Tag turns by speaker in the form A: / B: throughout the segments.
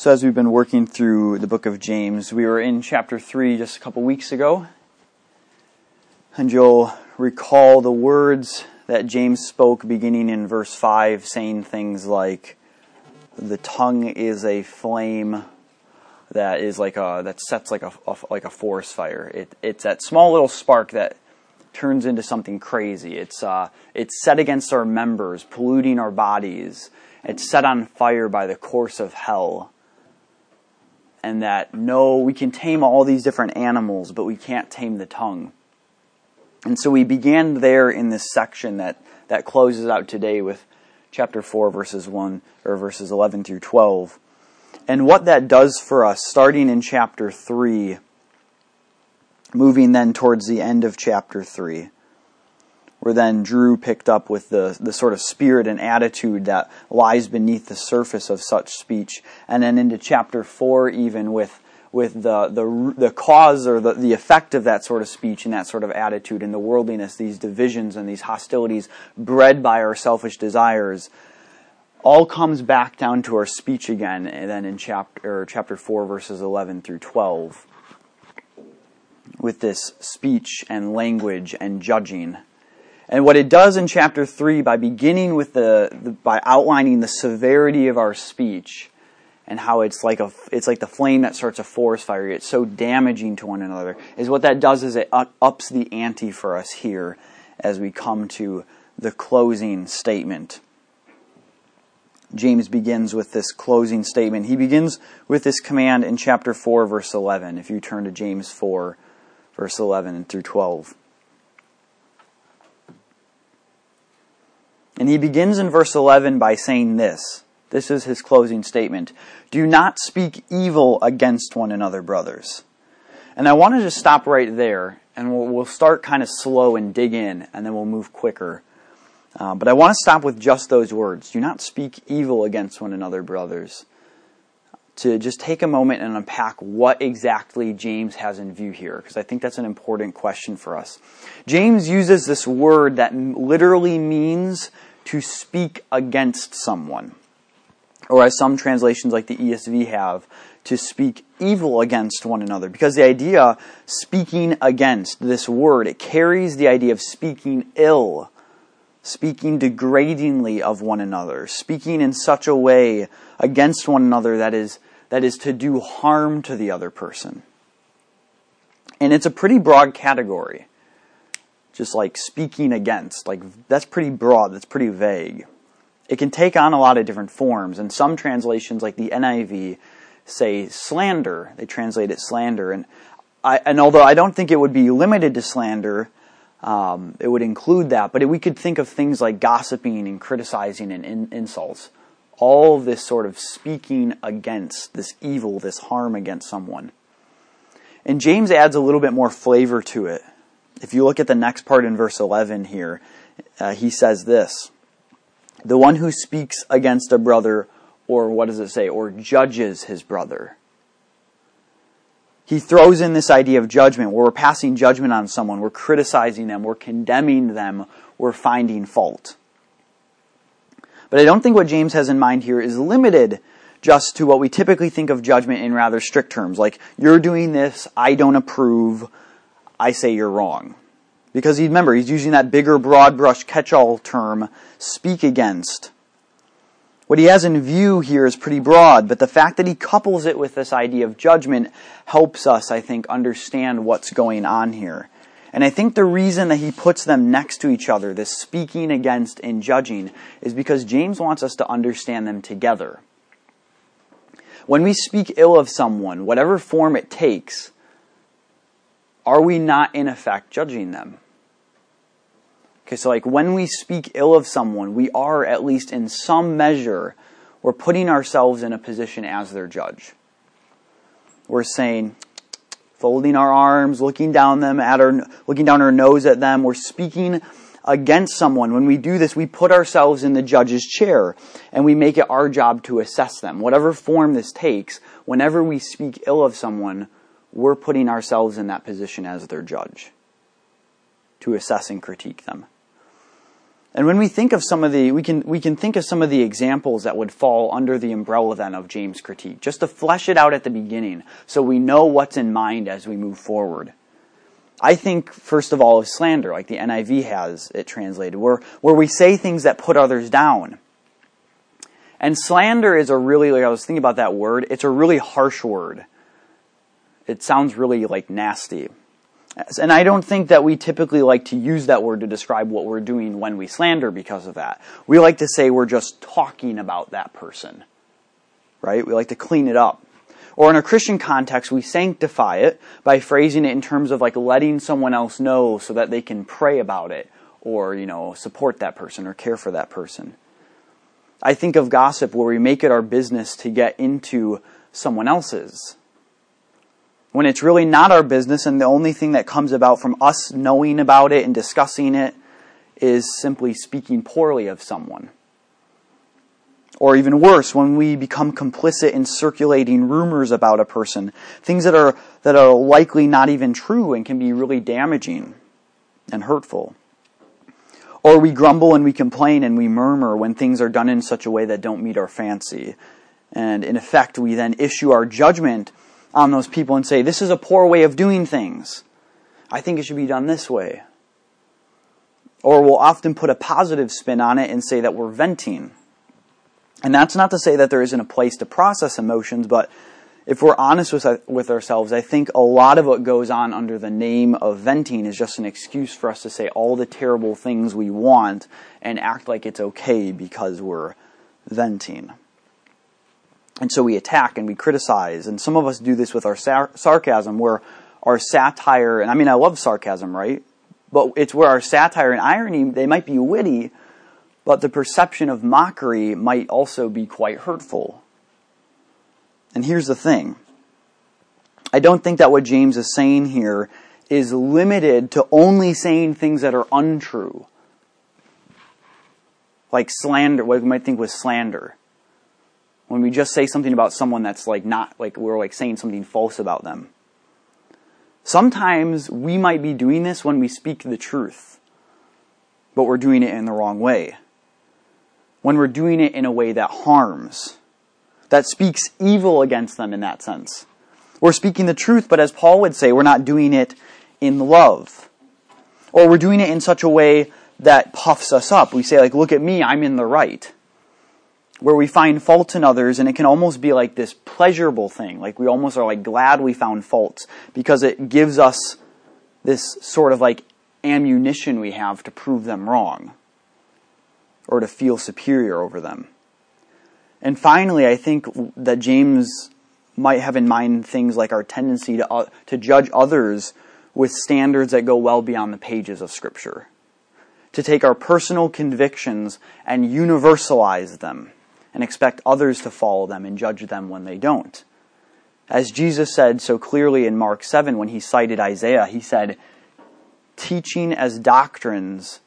A: So, as we've been working through the book of James, we were in chapter 3 just a couple weeks ago. And you'll recall the words that James spoke beginning in verse 5, saying things like, The tongue is a flame that is like a, that sets like a, a like a forest fire. It, it's that small little spark that turns into something crazy. It's, uh, it's set against our members, polluting our bodies. It's set on fire by the course of hell. And that no, we can tame all these different animals, but we can't tame the tongue. And so we began there in this section that, that closes out today with chapter 4, verses 1, or verses 11 through 12. And what that does for us, starting in chapter 3, moving then towards the end of chapter 3, where then Drew picked up with the, the sort of spirit and attitude that lies beneath the surface of such speech, and then into chapter 4, even with with the, the, the cause or the, the effect of that sort of speech and that sort of attitude and the worldliness, these divisions and these hostilities bred by our selfish desires, all comes back down to our speech again, and then in chapter, chapter 4, verses 11 through 12, with this speech and language and judging. And what it does in chapter 3 by beginning with the, the by outlining the severity of our speech, and how it's like a it's like the flame that starts a forest fire. It's so damaging to one another. Is what that does is it ups the ante for us here as we come to the closing statement. James begins with this closing statement. He begins with this command in chapter 4 verse 11. If you turn to James 4 verse 11 through 12. And he begins in verse 11 by saying this. This is his closing statement. Do not speak evil against one another, brothers. And I want to just stop right there, and we'll, we'll start kind of slow and dig in, and then we'll move quicker. Uh, but I want to stop with just those words. Do not speak evil against one another, brothers. To just take a moment and unpack what exactly James has in view here, because I think that's an important question for us. James uses this word that literally means to speak against someone or as some translations like the ESV have, to speak evil against one another. Because the idea, speaking against this word, it carries the idea of speaking ill, speaking degradingly of one another, speaking in such a way against one another that is, that is to do harm to the other person. And it's a pretty broad category. Just like speaking against, like that's pretty broad, that's pretty vague it can take on a lot of different forms. And some translations, like the NIV, say slander. They translate it slander. And, I, and although I don't think it would be limited to slander, um, it would include that. But we could think of things like gossiping and criticizing and in, insults. All this sort of speaking against this evil, this harm against someone. And James adds a little bit more flavor to it. If you look at the next part in verse 11 here, uh, he says this the one who speaks against a brother, or what does it say, or judges his brother. He throws in this idea of judgment, where we're passing judgment on someone, we're criticizing them, we're condemning them, we're finding fault. But I don't think what James has in mind here is limited just to what we typically think of judgment in rather strict terms, like, you're doing this, I don't approve, I say you're wrong. Because remember, he's using that bigger, broad brush catch all term, speak against. What he has in view here is pretty broad, but the fact that he couples it with this idea of judgment helps us, I think, understand what's going on here. And I think the reason that he puts them next to each other, this speaking against and judging, is because James wants us to understand them together. When we speak ill of someone, whatever form it takes, are we not in effect judging them? Okay, so like when we speak ill of someone, we are at least in some measure, we're putting ourselves in a position as their judge. We're saying, folding our arms, looking down them at our, looking down our nose at them. We're speaking against someone. When we do this, we put ourselves in the judge's chair and we make it our job to assess them. Whatever form this takes, whenever we speak ill of someone, we're putting ourselves in that position as their judge to assess and critique them. And when we think of some of the, we can, we can think of some of the examples that would fall under the umbrella then of James' critique, just to flesh it out at the beginning so we know what's in mind as we move forward. I think, first of all, of slander, like the NIV has it translated, where, where we say things that put others down. And slander is a really, like I was thinking about that word, it's a really harsh word. It sounds really like nasty. And I don't think that we typically like to use that word to describe what we're doing when we slander because of that. We like to say we're just talking about that person. Right? We like to clean it up. Or in a Christian context, we sanctify it by phrasing it in terms of like letting someone else know so that they can pray about it or, you know, support that person or care for that person. I think of gossip where we make it our business to get into someone else's when it's really not our business and the only thing that comes about from us knowing about it and discussing it is simply speaking poorly of someone. Or even worse, when we become complicit in circulating rumors about a person, things that are, that are likely not even true and can be really damaging and hurtful. Or we grumble and we complain and we murmur when things are done in such a way that don't meet our fancy. And in effect, we then issue our judgment on those people and say, this is a poor way of doing things. I think it should be done this way. Or we'll often put a positive spin on it and say that we're venting. And that's not to say that there isn't a place to process emotions, but if we're honest with, with ourselves, I think a lot of what goes on under the name of venting is just an excuse for us to say all the terrible things we want and act like it's okay because we're venting. And so we attack and we criticize. And some of us do this with our sar- sarcasm, where our satire, and I mean, I love sarcasm, right? But it's where our satire and irony, they might be witty, but the perception of mockery might also be quite hurtful. And here's the thing I don't think that what James is saying here is limited to only saying things that are untrue. Like slander, what we might think was slander when we just say something about someone that's like not like we're like saying something false about them. Sometimes we might be doing this when we speak the truth, but we're doing it in the wrong way. When we're doing it in a way that harms, that speaks evil against them in that sense. We're speaking the truth, but as Paul would say, we're not doing it in love. Or we're doing it in such a way that puffs us up. We say, like, look at me, I'm in the right where we find fault in others and it can almost be like this pleasurable thing. Like we almost are like glad we found faults because it gives us this sort of like ammunition we have to prove them wrong or to feel superior over them. And finally, I think that James might have in mind things like our tendency to, uh, to judge others with standards that go well beyond the pages of Scripture. To take our personal convictions and universalize them and expect others to follow them and judge them when they don't. As Jesus said so clearly in Mark 7 when he cited Isaiah, he said, teaching as doctrines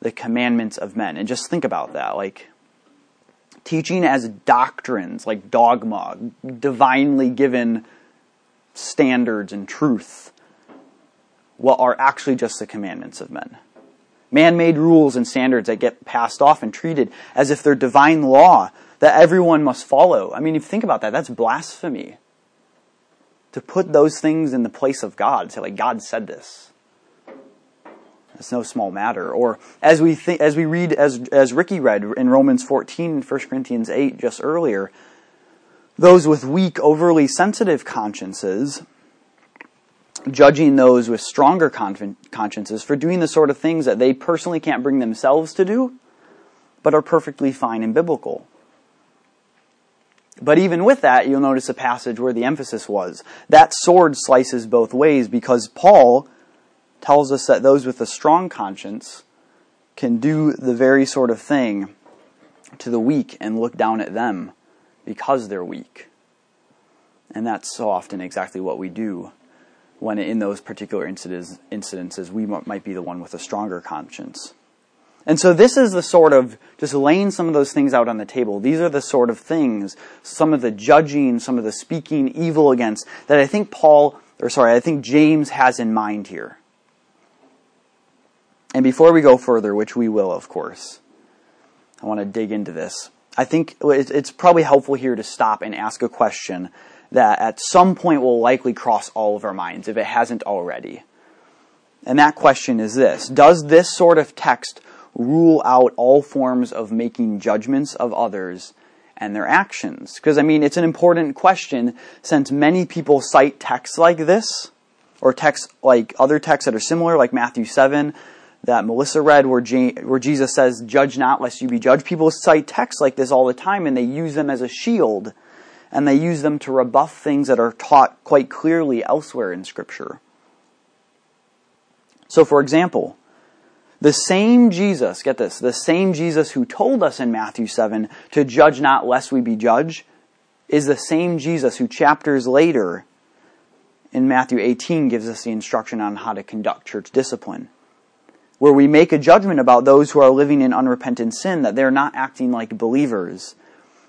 A: the commandments of men. And just think about that. Like, teaching as doctrines, like dogma, divinely given standards and truth, what are actually just the commandments of men man made rules and standards that get passed off and treated as if they're divine law that everyone must follow. I mean, if you think about that, that's blasphemy. To put those things in the place of God, say like God said this. It's no small matter. Or as we think, as we read, as as Ricky read in Romans 14 and 1 Corinthians 8 just earlier, those with weak, overly sensitive consciences judging those with stronger consciences for doing the sort of things that they personally can't bring themselves to do, but are perfectly fine and biblical. But even with that, you'll notice a passage where the emphasis was. That sword slices both ways because Paul tells us that those with a strong conscience can do the very sort of thing to the weak and look down at them because they're weak. And that's so often exactly what we do when in those particular incidences we might be the one with a stronger conscience. And so this is the sort of just laying some of those things out on the table. These are the sort of things, some of the judging, some of the speaking evil against that I think Paul, or sorry, I think James has in mind here. And before we go further, which we will, of course, I want to dig into this. I think it's probably helpful here to stop and ask a question that at some point will likely cross all of our minds if it hasn't already. And that question is this Does this sort of text rule out all forms of making judgments of others and their actions? Because, I mean, it's an important question since many people cite texts like this, or texts like other texts that are similar, like Matthew 7 that Melissa read, where, where Jesus says, Judge not lest you be judged. People cite texts like this all the time and they use them as a shield and they use them to rebuff things that are taught quite clearly elsewhere in Scripture. So, for example, the same Jesus, get this, the same Jesus who told us in Matthew 7 to judge not lest we be judged, is the same Jesus who chapters later in Matthew 18 gives us the instruction on how to conduct church discipline. Where we make a judgment about those who are living in unrepentant sin, that they're not acting like believers.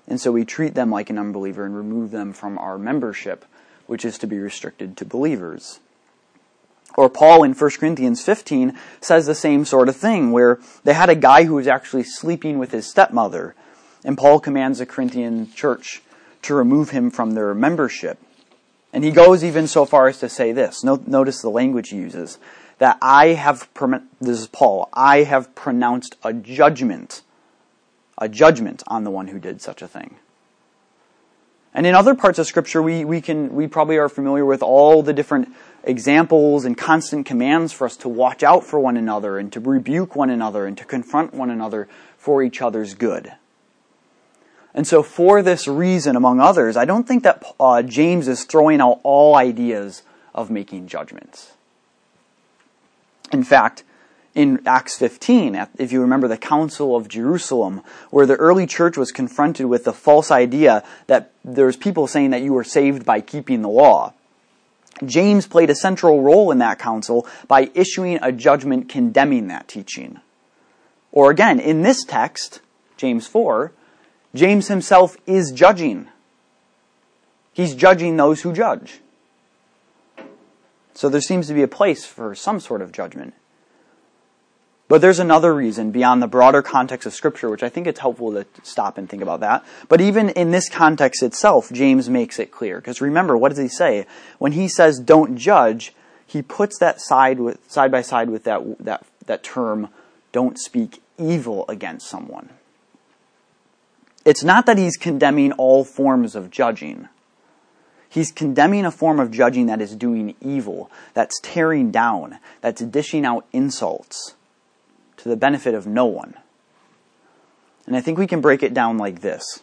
A: And so we treat them like an unbeliever and remove them from our membership, which is to be restricted to believers. Or Paul in 1 Corinthians 15 says the same sort of thing, where they had a guy who was actually sleeping with his stepmother, and Paul commands the Corinthian church to remove him from their membership. And he goes even so far as to say this. Notice the language he uses. That I have, this is Paul, I have pronounced a judgment, a judgment on the one who did such a thing. And in other parts of Scripture, we, we can we probably are familiar with all the different examples and constant commands for us to watch out for one another and to rebuke one another and to confront one another for each other's good. And so, for this reason, among others, I don't think that uh, James is throwing out all ideas of making judgments. In fact, in Acts 15, if you remember the Council of Jerusalem, where the early church was confronted with the false idea that there's people saying that you were saved by keeping the law. James played a central role in that council by issuing a judgment condemning that teaching. Or again, in this text, James 4, James himself is judging. He's judging those who judge. So there seems to be a place for some sort of judgment but there's another reason beyond the broader context of Scripture, which I think it's helpful to stop and think about that. But even in this context itself, James makes it clear. Because remember, what does he say? When he says don't judge, he puts that side, with, side by side with that, that, that term, don't speak evil against someone. It's not that he's condemning all forms of judging. He's condemning a form of judging that is doing evil, that's tearing down, that's dishing out insults to the benefit of no one. And I think we can break it down like this.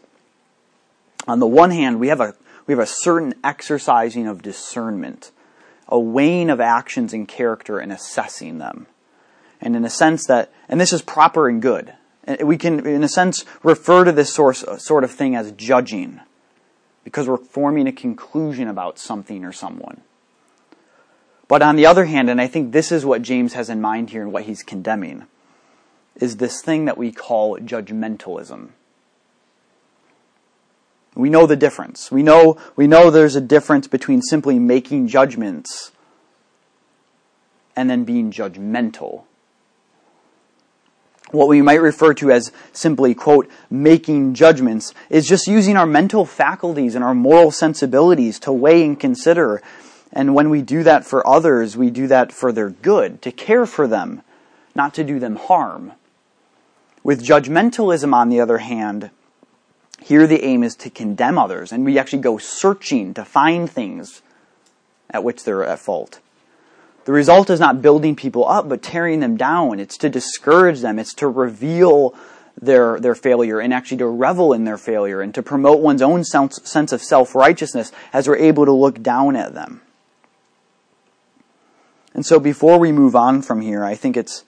A: On the one hand, we have a, we have a certain exercising of discernment, a weighing of actions and character and assessing them. And in a sense that, and this is proper and good. We can, in a sense, refer to this source, sort of thing as judging because we're forming a conclusion about something or someone. But on the other hand, and I think this is what James has in mind here and what he's condemning, is this thing that we call judgmentalism. We know the difference. We know, we know there's a difference between simply making judgments and then being judgmental. What we might refer to as simply, quote, making judgments is just using our mental faculties and our moral sensibilities to weigh and consider. And when we do that for others, we do that for their good, to care for them, not to do them harm. With judgmentalism, on the other hand, here the aim is to condemn others, and we actually go searching to find things at which they're at fault. The result is not building people up, but tearing them down. It's to discourage them. It's to reveal their, their failure and actually to revel in their failure and to promote one's own sense of self-righteousness as we're able to look down at them. And so before we move on from here, I think it's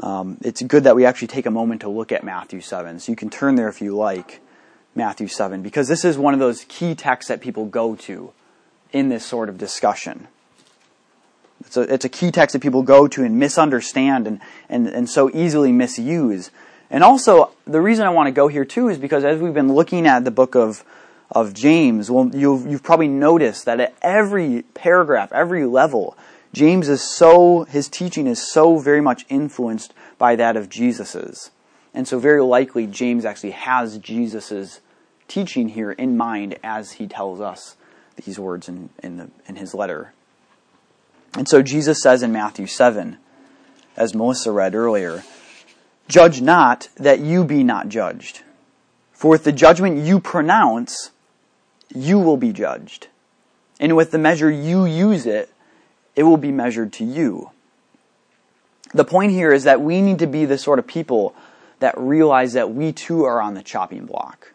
A: um, it's good that we actually take a moment to look at Matthew 7. So you can turn there if you like, Matthew 7, because this is one of those key texts that people go to in this sort of discussion. It's a, it's a key text that people go to and misunderstand and, and, and so easily misuse. And also, the reason I want to go here too is because as we've been looking at the book of, of James, well, you've, you've probably noticed that at every paragraph, every level, James is so, his teaching is so very much influenced by that of Jesus's. And so very likely James actually has Jesus's teaching here in mind as he tells us these words in, in, the, in his letter. And so Jesus says in Matthew 7, as Melissa read earlier, Judge not that you be not judged. For with the judgment you pronounce, you will be judged. And with the measure you use it, it will be measured to you. The point here is that we need to be the sort of people that realize that we too are on the chopping block.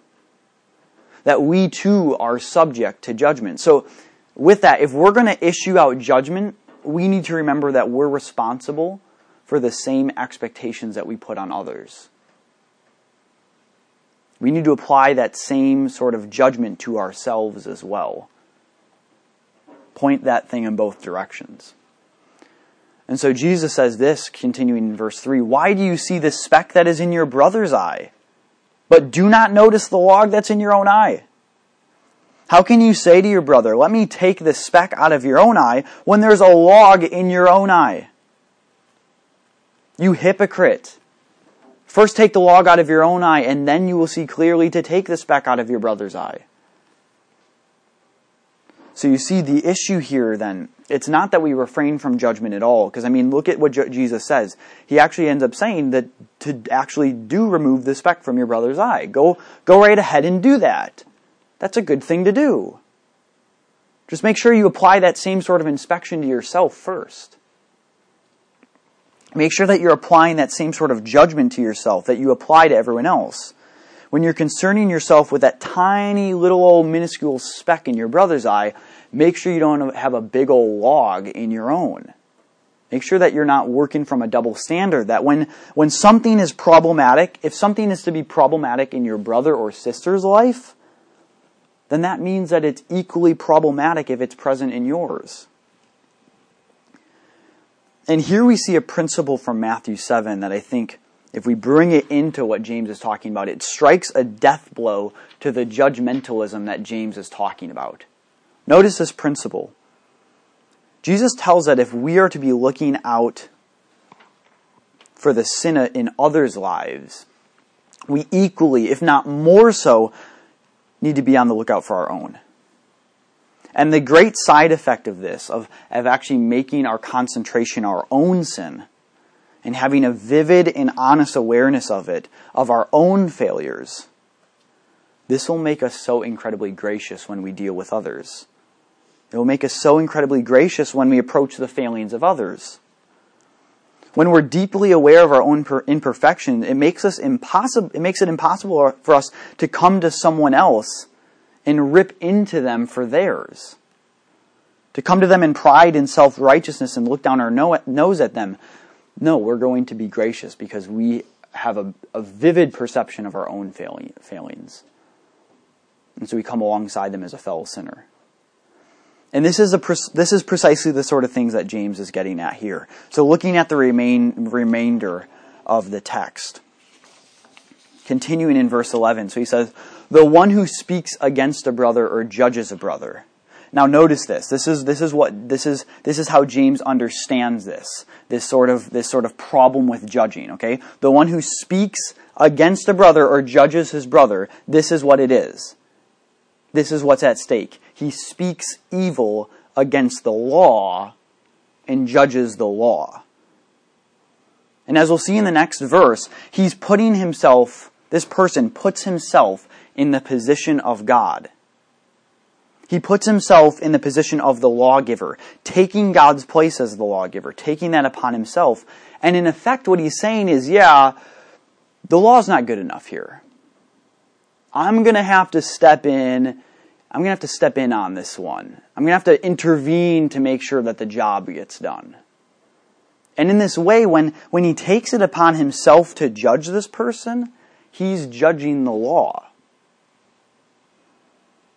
A: That we too are subject to judgment. So, with that, if we're going to issue out judgment, we need to remember that we're responsible for the same expectations that we put on others. We need to apply that same sort of judgment to ourselves as well. Point that thing in both directions. And so Jesus says this, continuing in verse 3 Why do you see the speck that is in your brother's eye, but do not notice the log that's in your own eye? How can you say to your brother, Let me take the speck out of your own eye, when there's a log in your own eye? You hypocrite! First take the log out of your own eye, and then you will see clearly to take the speck out of your brother's eye. So you see the issue here then, it's not that we refrain from judgment at all, because I mean, look at what Jesus says. He actually ends up saying that to actually do remove the speck from your brother's eye. Go, go right ahead and do that. That's a good thing to do. Just make sure you apply that same sort of inspection to yourself first. Make sure that you're applying that same sort of judgment to yourself that you apply to everyone else when you're concerning yourself with that tiny little old minuscule speck in your brother's eye, make sure you don't have a big old log in your own. Make sure that you're not working from a double standard. That when, when something is problematic, if something is to be problematic in your brother or sister's life, then that means that it's equally problematic if it's present in yours. And here we see a principle from Matthew 7 that I think if we bring it into what James is talking about, it strikes a death blow to the judgmentalism that James is talking about. Notice this principle. Jesus tells that if we are to be looking out for the sin in others' lives, we equally, if not more so, need to be on the lookout for our own. And the great side effect of this, of, of actually making our concentration our own sin, and having a vivid and honest awareness of it, of our own failures, this will make us so incredibly gracious when we deal with others. It will make us so incredibly gracious when we approach the failings of others. When we're deeply aware of our own imperfection, it makes us impossible, it makes it impossible for us to come to someone else and rip into them for theirs. To come to them in pride and self-righteousness and look down our nose at them no, we're going to be gracious because we have a, a vivid perception of our own failing, failings. And so we come alongside them as a fellow sinner. And this is, a, this is precisely the sort of things that James is getting at here. So looking at the remain, remainder of the text. Continuing in verse 11. So he says, The one who speaks against a brother or judges a brother now notice this. This is, this is what, this is, this is how James understands this. This sort of, this sort of problem with judging, okay? The one who speaks against a brother or judges his brother, this is what it is. This is what's at stake. He speaks evil against the law and judges the law. And as we'll see in the next verse, he's putting himself, this person puts himself in the position of God. He puts himself in the position of the lawgiver, taking God's place as the lawgiver, taking that upon himself. And in effect, what he's saying is, yeah, the law's not good enough here. I'm going to have to step in. I'm going to have to step in on this one. I'm going to have to intervene to make sure that the job gets done. And in this way, when, when he takes it upon himself to judge this person, he's judging the law.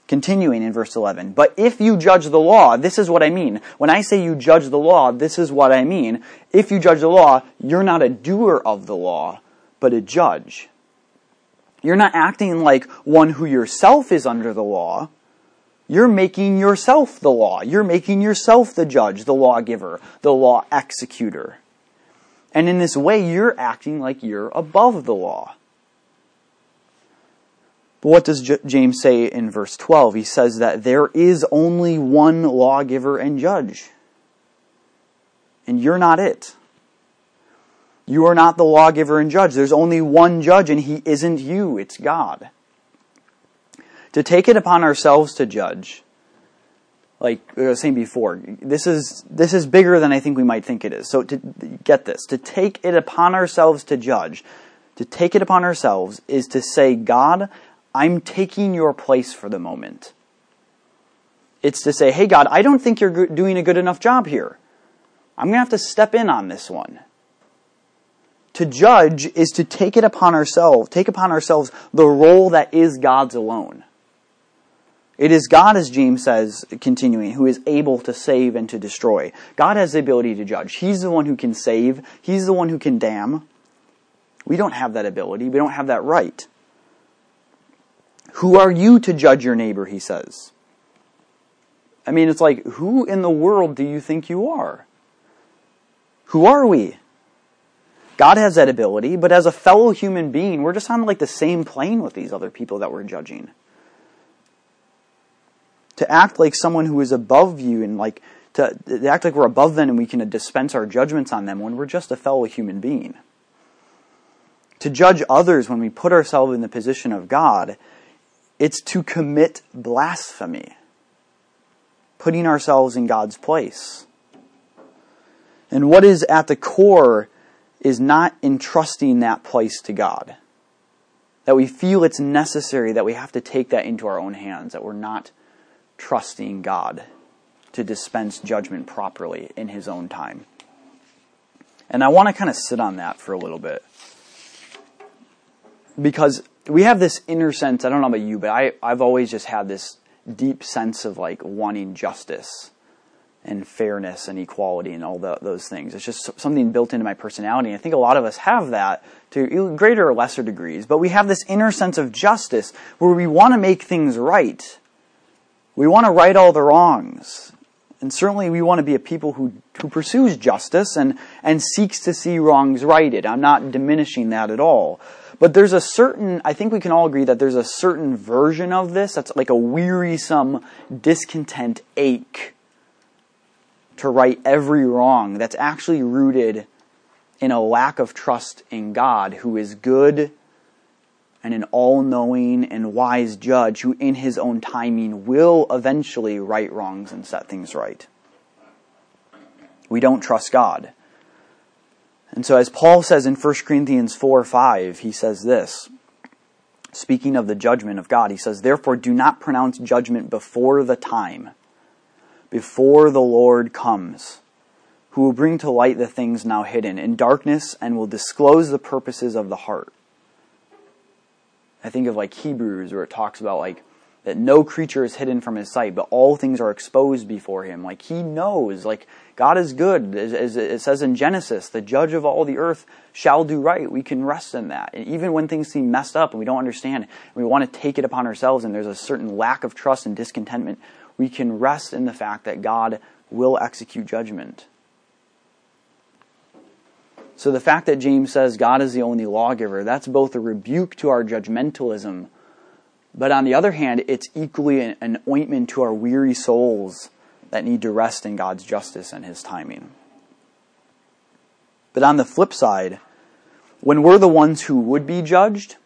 A: Continuing in verse 11. But if you judge the law, this is what I mean. When I say you judge the law, this is what I mean. If you judge the law, you're not a doer of the law, but a judge. You're not acting like one who yourself is under the law, You're making yourself the law. You're making yourself the judge, the lawgiver, the law executor. And in this way, you're acting like you're above the law. But what does J- James say in verse 12? He says that there is only one lawgiver and judge. And you're not it. You are not the lawgiver and judge. There's only one judge, and he isn't you, it's God. To take it upon ourselves to judge, like I was saying before, this is this is bigger than I think we might think it is. So to get this, to take it upon ourselves to judge, to take it upon ourselves is to say, God, I'm taking your place for the moment. It's to say, hey, God, I don't think you're doing a good enough job here. I'm going to have to step in on this one. To judge is to take it upon ourselves, take upon ourselves the role that is God's alone. It is God, as James says, continuing, who is able to save and to destroy. God has the ability to judge. He's the one who can save. He's the one who can damn. We don't have that ability. We don't have that right. Who are you to judge your neighbor, he says. I mean, it's like, who in the world do you think you are? Who are we? God has that ability, but as a fellow human being, we're just on like the same plane with these other people that we're judging. To act like someone who is above you and like to, to act like we're above them and we can dispense our judgments on them when we're just a fellow human being. To judge others when we put ourselves in the position of God, it's to commit blasphemy, putting ourselves in God's place. And what is at the core is not entrusting that place to God. That we feel it's necessary that we have to take that into our own hands, that we're not trusting God to dispense judgment properly in His own time. And I want to kind of sit on that for a little bit. Because we have this inner sense, I don't know about you, but I, I've always just had this deep sense of like wanting justice and fairness and equality and all the, those things. It's just something built into my personality. I think a lot of us have that to greater or lesser degrees, but we have this inner sense of justice where we want to make things right. We want to right all the wrongs. And certainly we want to be a people who, who pursues justice and, and seeks to see wrongs righted. I'm not diminishing that at all. But there's a certain, I think we can all agree that there's a certain version of this that's like a wearisome discontent ache to right every wrong that's actually rooted in a lack of trust in God, who is good and an all knowing and wise judge who, in his own timing, will eventually right wrongs and set things right. We don't trust God. And so, as Paul says in 1 Corinthians 4 5, he says this, speaking of the judgment of God, he says, Therefore, do not pronounce judgment before the time before the Lord comes, who will bring to light the things now hidden in darkness and will disclose the purposes of the heart. I think of like Hebrews where it talks about like that no creature is hidden from his sight, but all things are exposed before him. Like he knows, like God is good. As it says in Genesis, the judge of all the earth shall do right. We can rest in that. And even when things seem messed up and we don't understand, and we want to take it upon ourselves and there's a certain lack of trust and discontentment, we can rest in the fact that God will execute judgment. So the fact that James says God is the only lawgiver, that's both a rebuke to our judgmentalism, but on the other hand, it's equally an, ointment to our weary souls that need to rest in God's justice and his timing. But on the flip side, when we're the ones who would be judged,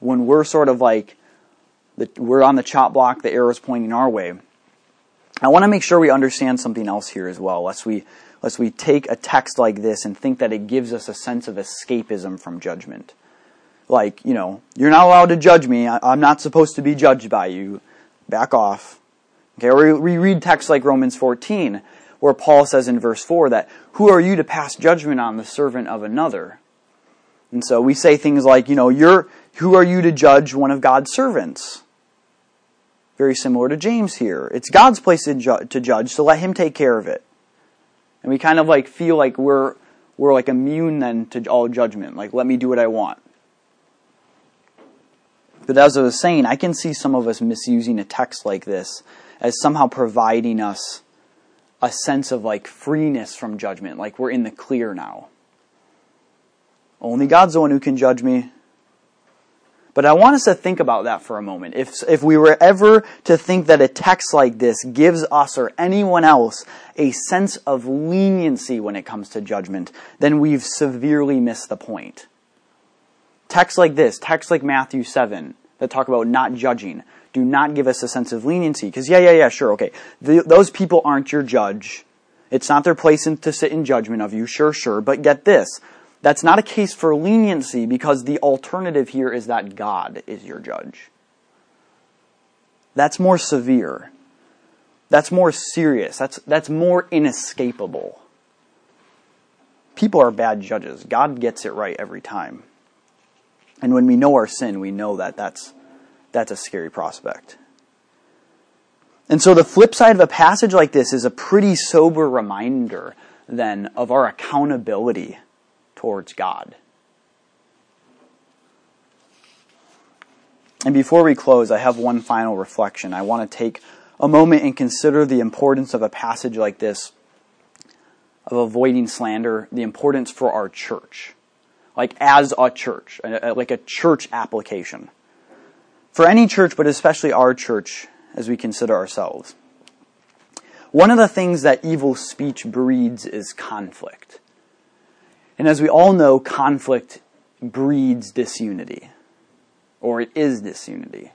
A: when we're sort of like, the, we're on the chop block, the arrow's pointing our way, I want to make sure we understand something else here as well, lest we, lest we take a text like this and think that it gives us a sense of escapism from judgment. Like, you know, you're not allowed to judge me. I, am not supposed to be judged by you. Back off. Okay, or we read texts like Romans 14, where Paul says in verse 4 that, Who are you to pass judgment on the servant of another? And so we say things like, you know, you're, who are you to judge one of God's servants? Very similar to James here. It's God's place to, ju- to judge, so let Him take care of it. And we kind of like feel like we're, we're like immune then to all judgment. Like, let me do what I want. But as I was saying, I can see some of us misusing a text like this as somehow providing us a sense of like freeness from judgment, like we're in the clear now. Only God's the one who can judge me. But I want us to think about that for a moment. If, if we were ever to think that a text like this gives us or anyone else a sense of leniency when it comes to judgment, then we've severely missed the point. Texts like this, texts like Matthew 7, that talk about not judging, do not give us a sense of leniency. Because, yeah, yeah, yeah, sure, okay. The, those people aren't your judge. It's not their place in, to sit in judgment of you, sure, sure. But get this that's not a case for leniency because the alternative here is that God is your judge. That's more severe. That's more serious. That's, that's more inescapable. People are bad judges. God gets it right every time. And when we know our sin, we know that that's, that's a scary prospect. And so the flip side of a passage like this is a pretty sober reminder then of our accountability towards God. And before we close, I have one final reflection. I want to take a moment and consider the importance of a passage like this, of avoiding slander, the importance for our church, like as a church, like a church application. For any church, but especially our church as we consider ourselves. One of the things that evil speech breeds is conflict. And as we all know, conflict breeds disunity, or it is disunity.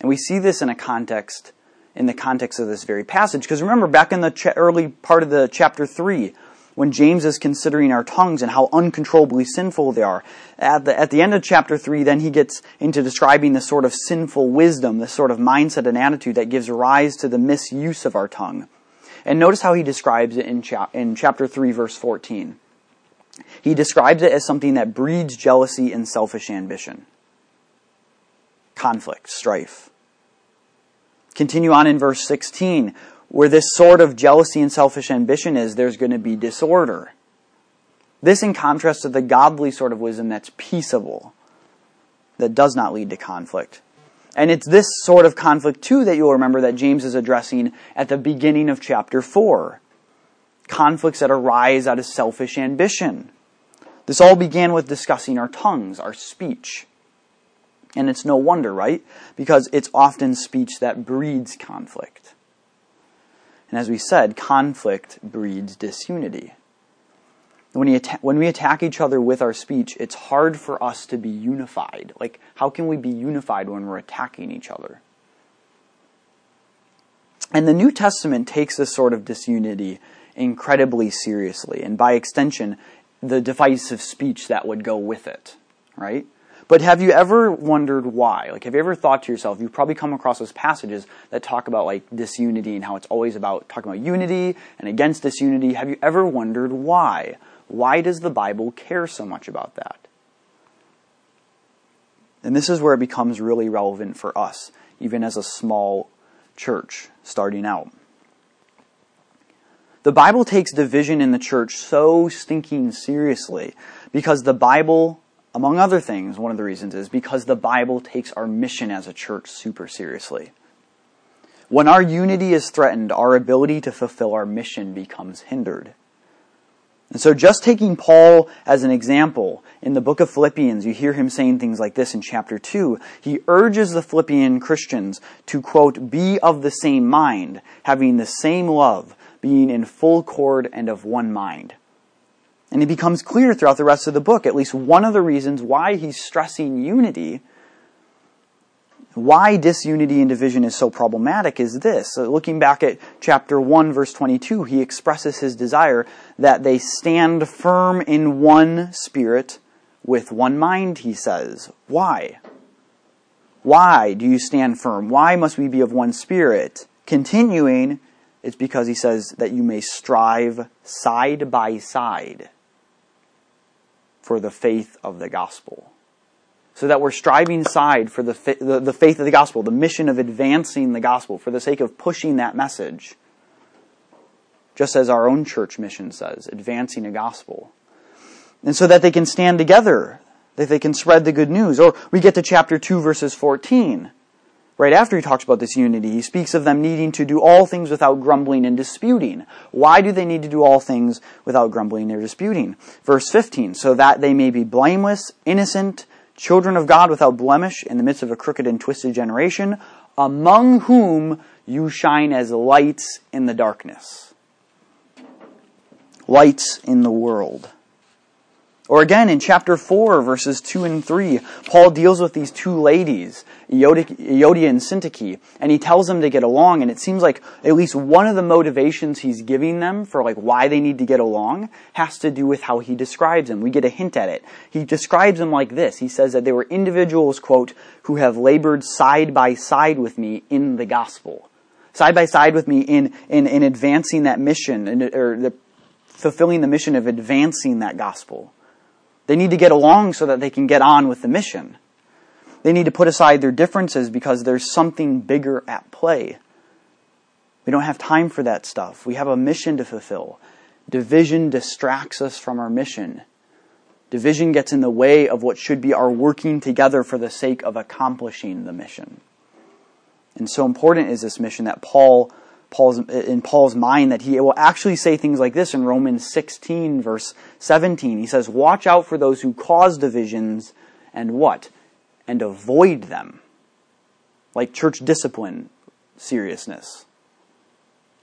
A: And we see this in a context, in the context of this very passage. Because remember, back in the early part of the chapter 3, when James is considering our tongues and how uncontrollably sinful they are, at the, at the end of chapter 3, then he gets into describing the sort of sinful wisdom, the sort of mindset and attitude that gives rise to the misuse of our tongue. And notice how he describes it in, cha- in chapter 3, verse 14. He describes it as something that breeds jealousy and selfish ambition, conflict, strife. Continue on in verse 16, where this sort of jealousy and selfish ambition is, there's going to be disorder. This in contrast to the godly sort of wisdom that's peaceable, that does not lead to conflict. And it's this sort of conflict, too, that you'll remember that James is addressing at the beginning of chapter 4 conflicts that arise out of selfish ambition. This all began with discussing our tongues, our speech. And it's no wonder, right? Because it's often speech that breeds conflict. And as we said, conflict breeds disunity. When, atta- when we attack each other with our speech, it's hard for us to be unified. Like, how can we be unified when we're attacking each other? And the New Testament takes this sort of disunity incredibly seriously, and by extension, the divisive speech that would go with it, right? But have you ever wondered why? Like, have you ever thought to yourself, you've probably come across those passages that talk about like disunity and how it's always about talking about unity and against disunity. Have you ever wondered why? Why does the Bible care so much about that? And this is where it becomes really relevant for us, even as a small church starting out. The Bible takes division in the church so stinking seriously because the Bible, among other things, one of the reasons is because the Bible takes our mission as a church super seriously. When our unity is threatened, our ability to fulfill our mission becomes hindered. And so just taking Paul as an example, in the book of Philippians, you hear him saying things like this in chapter 2. He urges the Philippian Christians to, quote, be of the same mind, having the same love, being in full accord and of one mind. And it becomes clear throughout the rest of the book, at least one of the reasons why he's stressing unity, why disunity and division is so problematic is this. So looking back at chapter 1, verse 22, he expresses his desire that they stand firm in one spirit with one mind, he says. Why? Why do you stand firm? Why must we be of one spirit? Continuing, it's because he says that you may strive side by side for the faith of the gospel. So that we're striving side for the, the, the, faith of the gospel, the mission of advancing the gospel, for the sake of pushing that message. Just as our own church mission says, advancing a gospel. And so that they can stand together that they can spread the good news. Or we get to chapter 2 verses 14. Right after he talks about this unity, he speaks of them needing to do all things without grumbling and disputing. Why do they need to do all things without grumbling or disputing? Verse 15, so that they may be blameless, innocent, children of God without blemish in the midst of a crooked and twisted generation, among whom you shine as lights in the darkness. Lights in the world. Or again, in chapter 4, verses 2 and 3, Paul deals with these two ladies, Euodia and Syntyche, and he tells them to get along, and it seems like at least one of the motivations he's giving them for like why they need to get along has to do with how he describes them. We get a hint at it. He describes them like this. He says that they were individuals, quote, who have labored side by side with me in the gospel. Side by side with me in, in, in advancing that mission, or the, fulfilling the mission of advancing that gospel. They need to get along so that they can get on with the mission. They need to put aside their differences because there's something bigger at play. We don't have time for that stuff. We have a mission to fulfill. Division distracts us from our mission. Division gets in the way of what should be our working together for the sake of accomplishing the mission. And so important is this mission that Paul Paul's, in Paul's mind that he will actually say things like this in Romans 16 verse 17. He says, watch out for those who cause divisions and what? And avoid them. Like church discipline seriousness.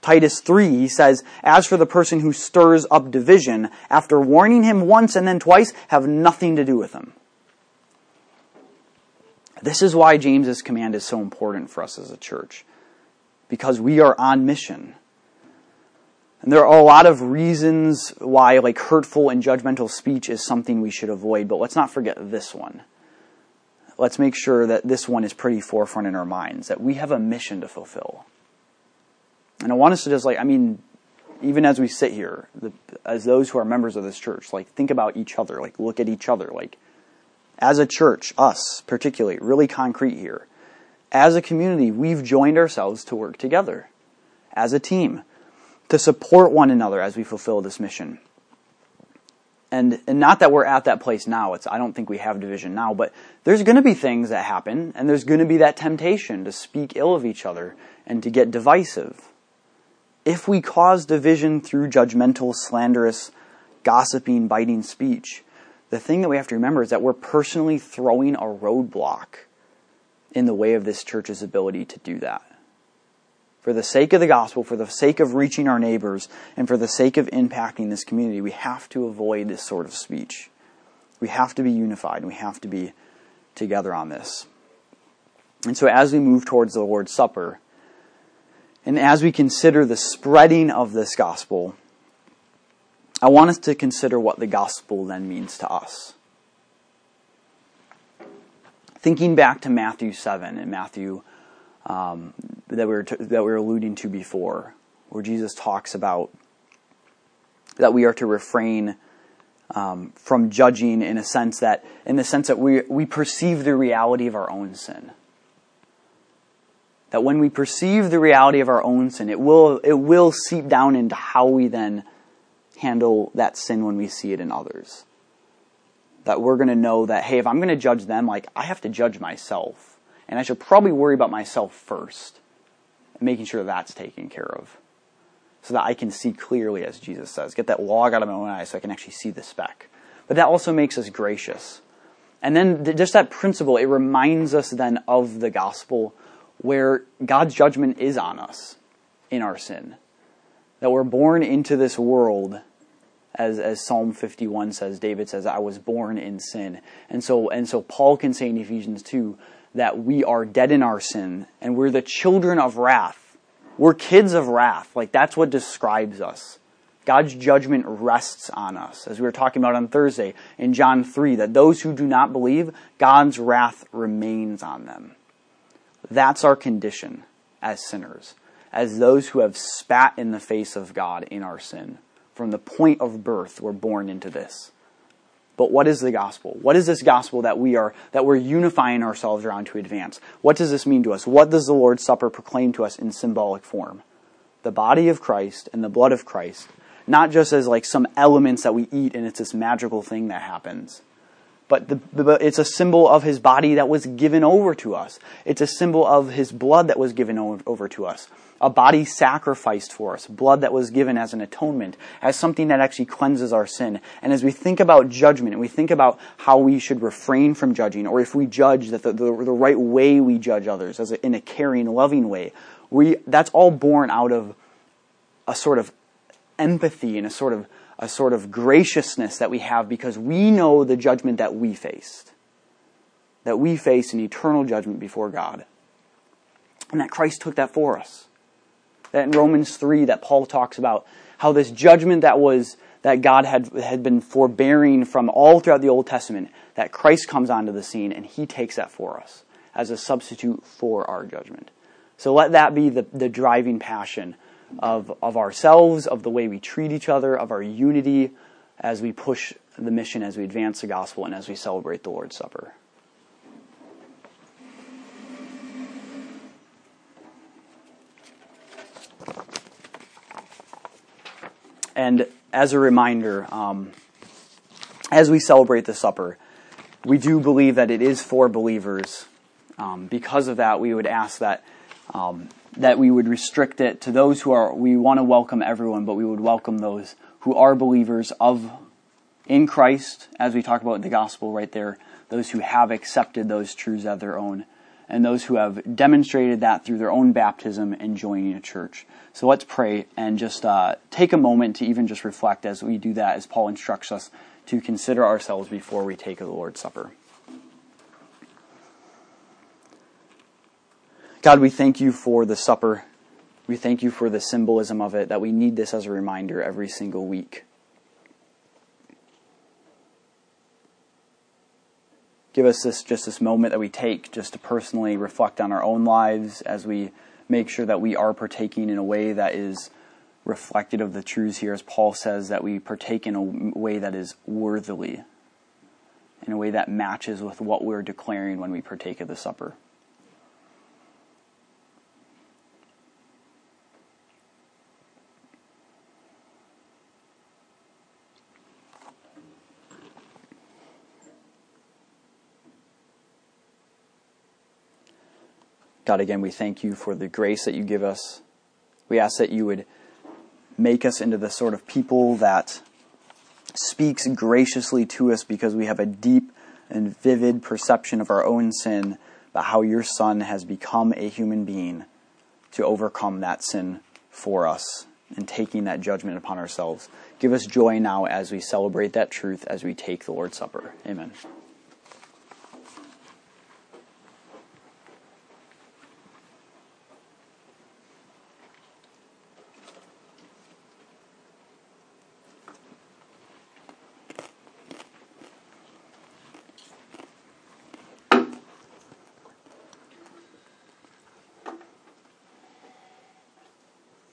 A: Titus 3, he says, as for the person who stirs up division, after warning him once and then twice, have nothing to do with him. This is why James's command is so important for us as a church because we are on mission. And there are a lot of reasons why like hurtful and judgmental speech is something we should avoid, but let's not forget this one. Let's make sure that this one is pretty forefront in our minds, that we have a mission to fulfill. And I want us to just like, I mean, even as we sit here, the, as those who are members of this church, like think about each other, like look at each other, like as a church, us particularly, really concrete here as a community, we've joined ourselves to work together as a team to support one another as we fulfill this mission. And, and not that we're at that place now. It's, I don't think we have division now, but there's going to be things that happen, and there's going to be that temptation to speak ill of each other and to get divisive. If we cause division through judgmental, slanderous, gossiping, biting speech, the thing that we have to remember is that we're personally throwing a roadblock in the way of this church's ability to do that. For the sake of the gospel, for the sake of reaching our neighbors, and for the sake of impacting this community, we have to avoid this sort of speech. We have to be unified and we have to be together on this. And so as we move towards the Lord's Supper, and as we consider the spreading of this gospel, I want us to consider what the gospel then means to us thinking back to Matthew 7 and Matthew um, that, we were that we were alluding to before, where Jesus talks about that we are to refrain um, from judging in a sense that, in the sense that we, we perceive the reality of our own sin. That when we perceive the reality of our own sin, it will, it will seep down into how we then handle that sin when we see it in others that we're going to know that, hey, if I'm going to judge them, like, I have to judge myself. And I should probably worry about myself first, making sure that's taken care of. So that I can see clearly, as Jesus says. Get that log out of my own eye so I can actually see the speck. But that also makes us gracious. And then just that principle, it reminds us then of the gospel where God's judgment is on us in our sin. That we're born into this world as, as Psalm 51 says, David says, I was born in sin. And so, and so Paul can say in Ephesians 2 that we are dead in our sin and we're the children of wrath. We're kids of wrath. Like that's what describes us. God's judgment rests on us. As we were talking about on Thursday in John 3, that those who do not believe, God's wrath remains on them. That's our condition as sinners, as those who have spat in the face of God in our sin from the point of birth, we're born into this. But what is the gospel? What is this gospel that we are, that we're unifying ourselves around to advance? What does this mean to us? What does the Lord's Supper proclaim to us in symbolic form? The body of Christ and the blood of Christ, not just as like some elements that we eat and it's this magical thing that happens, but, the, but it's a symbol of his body that was given over to us. It's a symbol of his blood that was given over to us. A body sacrificed for us, blood that was given as an atonement, as something that actually cleanses our sin. And as we think about judgment and we think about how we should refrain from judging, or if we judge that the, the, the right way we judge others, as a, in a caring, loving way, we, that's all born out of a sort of empathy and a sort of a sort of graciousness that we have because we know the judgment that we faced. That we face an eternal judgment before God. And that Christ took that for us. That in Romans 3 that Paul talks about how this judgment that was that God had had been forbearing from all throughout the Old Testament, that Christ comes onto the scene and he takes that for us as a substitute for our judgment. So let that be the, the driving passion of, of ourselves, of the way we treat each other, of our unity as we push the mission, as we advance the gospel, and as we celebrate the Lord's Supper. And as a reminder, um, as we celebrate the supper, we do believe that it is for believers. Um, because of that, we would ask that um, that we would restrict it to those who are, we want to welcome everyone, but we would welcome those who are believers of, in Christ, as we talk about in the gospel right there, those who have accepted those truths as their own, and those who have demonstrated that through their own baptism and joining a church. So let's pray and just uh, take a moment to even just reflect as we do that, as Paul instructs us to consider ourselves before we take the Lord's Supper. God, we thank you for the supper. We thank you for the symbolism of it, that we need this as a reminder every single week. Give us this just this moment that we take just to personally reflect on our own lives as we make sure that we are partaking in a way that is reflected of the truths here, as Paul says, that we partake in a way that is worthily, in a way that matches with what we're declaring when we partake of the supper. God, again, we thank you for the grace that you give us. We ask that you would make us into the sort of people that speaks graciously to us because we have a deep and vivid perception of our own sin, but how your Son has become a human being to overcome that sin for us and taking that judgment upon ourselves. Give us joy now as we celebrate that truth as we take the Lord's Supper. Amen.